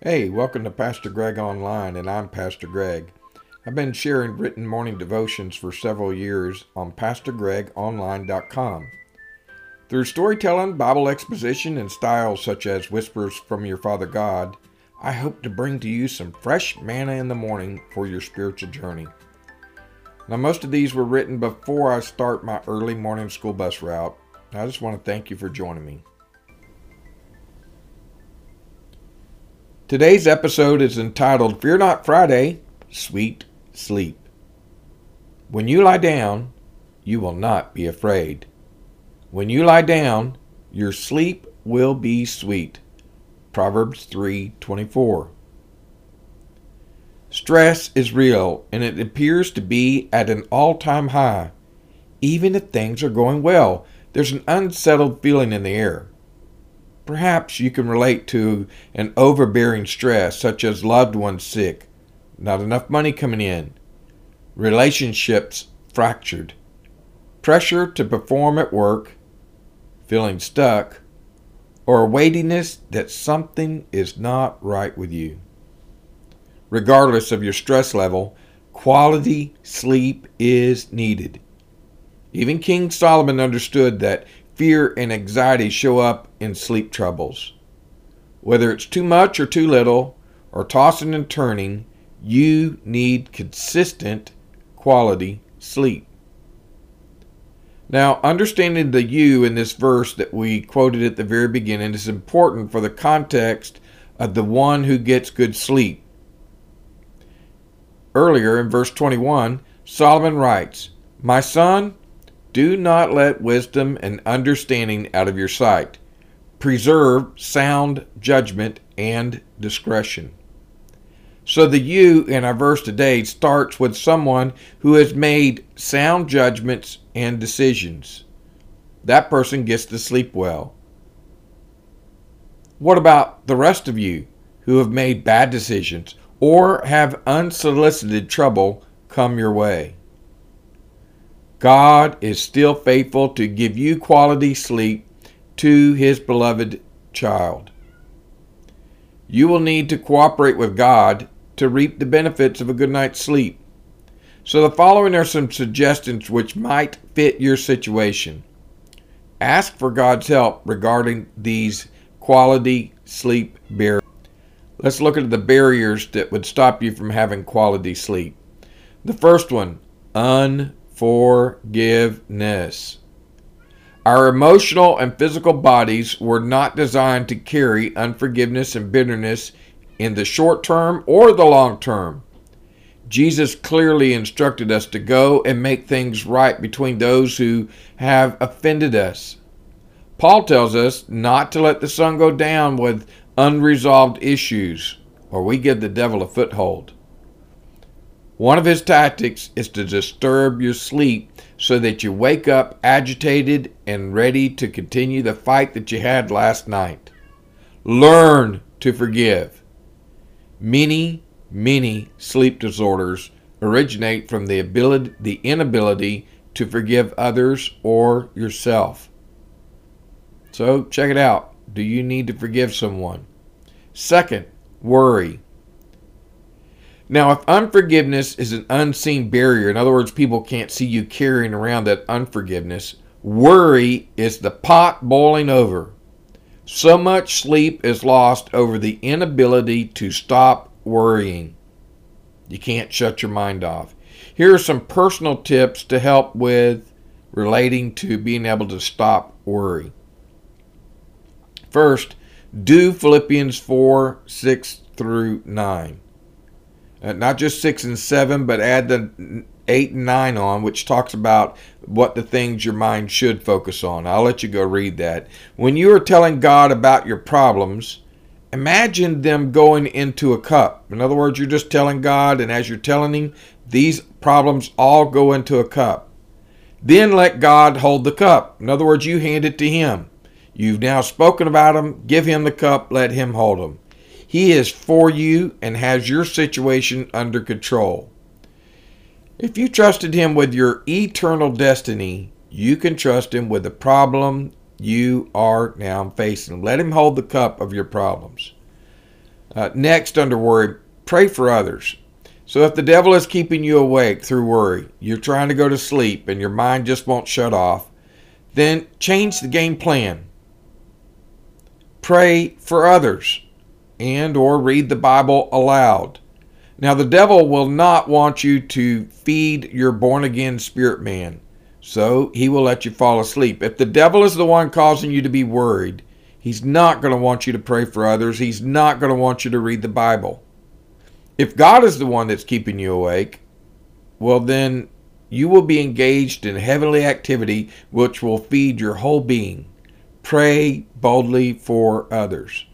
Hey, welcome to Pastor Greg Online, and I'm Pastor Greg. I've been sharing written morning devotions for several years on PastorGregOnline.com. Through storytelling, Bible exposition, and styles such as Whispers from Your Father God, I hope to bring to you some fresh manna in the morning for your spiritual journey. Now, most of these were written before I start my early morning school bus route. I just want to thank you for joining me. Today's episode is entitled Fear Not Friday, Sweet Sleep. When you lie down, you will not be afraid. When you lie down, your sleep will be sweet. Proverbs 3:24. Stress is real and it appears to be at an all-time high. Even if things are going well, there's an unsettled feeling in the air. Perhaps you can relate to an overbearing stress, such as loved ones sick, not enough money coming in, relationships fractured, pressure to perform at work, feeling stuck, or a weightiness that something is not right with you. Regardless of your stress level, quality sleep is needed. Even King Solomon understood that fear and anxiety show up in sleep troubles. Whether it's too much or too little, or tossing and turning, you need consistent quality sleep. Now, understanding the you in this verse that we quoted at the very beginning is important for the context of the one who gets good sleep. Earlier in verse 21, Solomon writes, My son, do not let wisdom and understanding out of your sight. Preserve sound judgment and discretion. So the you in our verse today starts with someone who has made sound judgments and decisions. That person gets to sleep well. What about the rest of you who have made bad decisions or have unsolicited trouble come your way? God is still faithful to give you quality sleep to his beloved child. You will need to cooperate with God to reap the benefits of a good night's sleep. So, the following are some suggestions which might fit your situation. Ask for God's help regarding these quality sleep barriers. Let's look at the barriers that would stop you from having quality sleep. The first one, un forgiveness. Our emotional and physical bodies were not designed to carry unforgiveness and bitterness in the short term or the long term. Jesus clearly instructed us to go and make things right between those who have offended us. Paul tells us not to let the sun go down with unresolved issues, or we give the devil a foothold. One of his tactics is to disturb your sleep so that you wake up agitated and ready to continue the fight that you had last night. Learn to forgive. Many, many sleep disorders originate from the ability the inability to forgive others or yourself. So check it out. Do you need to forgive someone? Second, worry. Now, if unforgiveness is an unseen barrier, in other words, people can't see you carrying around that unforgiveness, worry is the pot boiling over. So much sleep is lost over the inability to stop worrying. You can't shut your mind off. Here are some personal tips to help with relating to being able to stop worry. First, do Philippians 4 6 through 9 uh, not just six and seven, but add the eight and nine on, which talks about what the things your mind should focus on. I'll let you go read that. When you are telling God about your problems, imagine them going into a cup. In other words, you're just telling God, and as you're telling Him, these problems all go into a cup. Then let God hold the cup. In other words, you hand it to Him. You've now spoken about them. Give Him the cup. Let Him hold them. He is for you and has your situation under control. If you trusted Him with your eternal destiny, you can trust Him with the problem you are now facing. Let Him hold the cup of your problems. Uh, next, under worry, pray for others. So, if the devil is keeping you awake through worry, you're trying to go to sleep and your mind just won't shut off, then change the game plan. Pray for others and or read the Bible aloud. Now the devil will not want you to feed your born again spirit man. So he will let you fall asleep. If the devil is the one causing you to be worried, he's not going to want you to pray for others. He's not going to want you to read the Bible. If God is the one that's keeping you awake, well, then you will be engaged in heavenly activity which will feed your whole being. Pray boldly for others.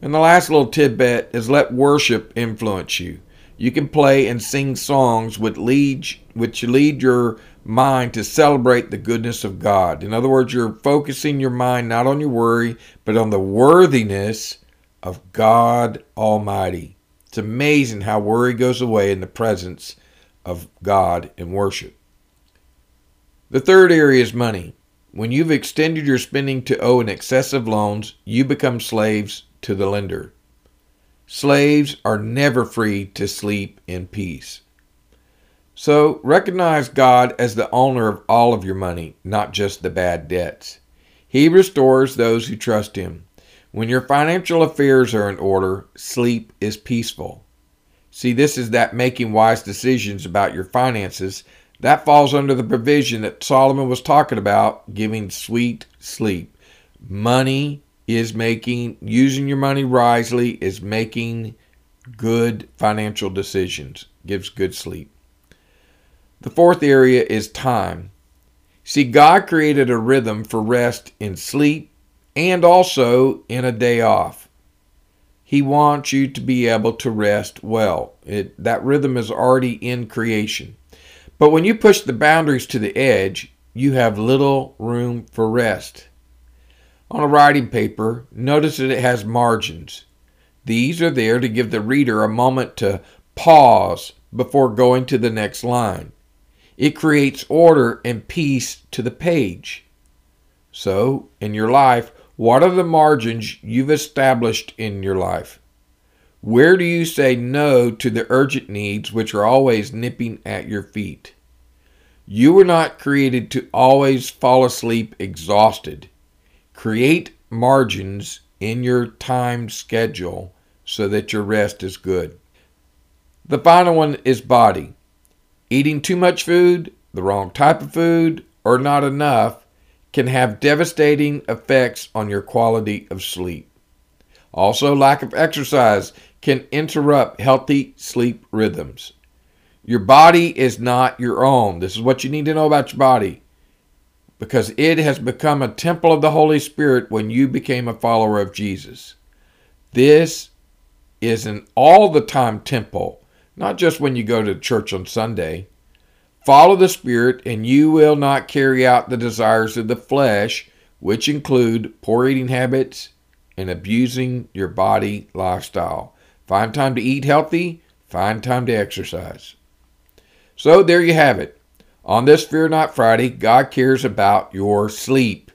And the last little tidbit is let worship influence you. You can play and sing songs which lead, which lead your mind to celebrate the goodness of God. In other words, you're focusing your mind not on your worry, but on the worthiness of God Almighty. It's amazing how worry goes away in the presence of God in worship. The third area is money. When you've extended your spending to owe in excessive loans, you become slaves to the lender. Slaves are never free to sleep in peace. So recognize God as the owner of all of your money, not just the bad debts. He restores those who trust Him. When your financial affairs are in order, sleep is peaceful. See, this is that making wise decisions about your finances. That falls under the provision that Solomon was talking about, giving sweet sleep. Money is making, using your money wisely, is making good financial decisions, gives good sleep. The fourth area is time. See, God created a rhythm for rest in sleep and also in a day off. He wants you to be able to rest well. It, that rhythm is already in creation. But when you push the boundaries to the edge, you have little room for rest. On a writing paper, notice that it has margins. These are there to give the reader a moment to pause before going to the next line. It creates order and peace to the page. So, in your life, what are the margins you've established in your life? Where do you say no to the urgent needs which are always nipping at your feet? You were not created to always fall asleep exhausted. Create margins in your time schedule so that your rest is good. The final one is body. Eating too much food, the wrong type of food, or not enough can have devastating effects on your quality of sleep. Also, lack of exercise can interrupt healthy sleep rhythms. Your body is not your own. This is what you need to know about your body because it has become a temple of the Holy Spirit when you became a follower of Jesus. This is an all the time temple, not just when you go to church on Sunday. Follow the Spirit, and you will not carry out the desires of the flesh, which include poor eating habits and abusing your body lifestyle. Find time to eat healthy, find time to exercise. So there you have it. On this Fear Not Friday, God cares about your sleep.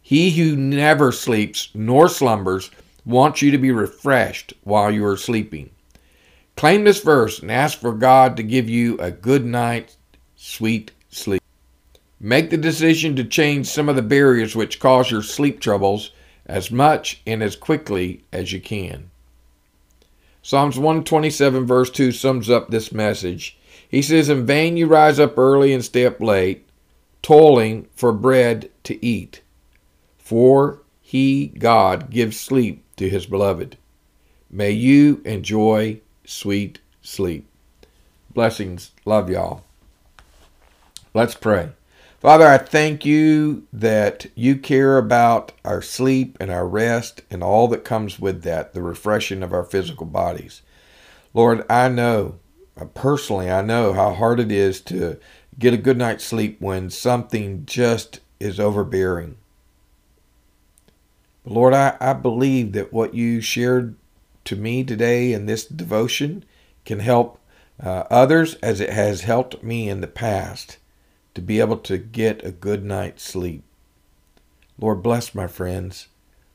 He who never sleeps nor slumbers wants you to be refreshed while you are sleeping. Claim this verse and ask for God to give you a good night's sweet sleep. Make the decision to change some of the barriers which cause your sleep troubles as much and as quickly as you can. Psalms 127, verse 2 sums up this message. He says, In vain you rise up early and stay up late, toiling for bread to eat. For he, God, gives sleep to his beloved. May you enjoy sweet sleep. Blessings. Love y'all. Let's pray. Father, I thank you that you care about our sleep and our rest and all that comes with that, the refreshing of our physical bodies. Lord, I know personally, I know how hard it is to get a good night's sleep when something just is overbearing. But Lord, I, I believe that what you shared to me today in this devotion can help uh, others as it has helped me in the past to be able to get a good night's sleep. Lord, bless my friends.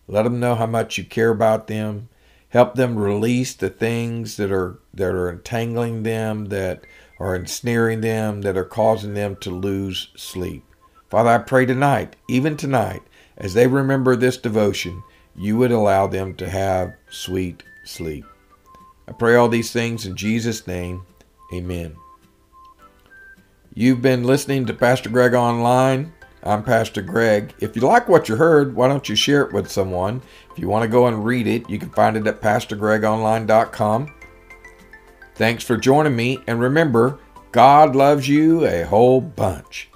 Let them know how much you care about them. Help them release the things that are that are entangling them, that are ensnaring them, that are causing them to lose sleep. Father, I pray tonight, even tonight, as they remember this devotion, you would allow them to have sweet sleep. I pray all these things in Jesus' name. Amen. You've been listening to Pastor Greg Online. I'm Pastor Greg. If you like what you heard, why don't you share it with someone? If you want to go and read it, you can find it at PastorGregOnline.com. Thanks for joining me, and remember, God loves you a whole bunch.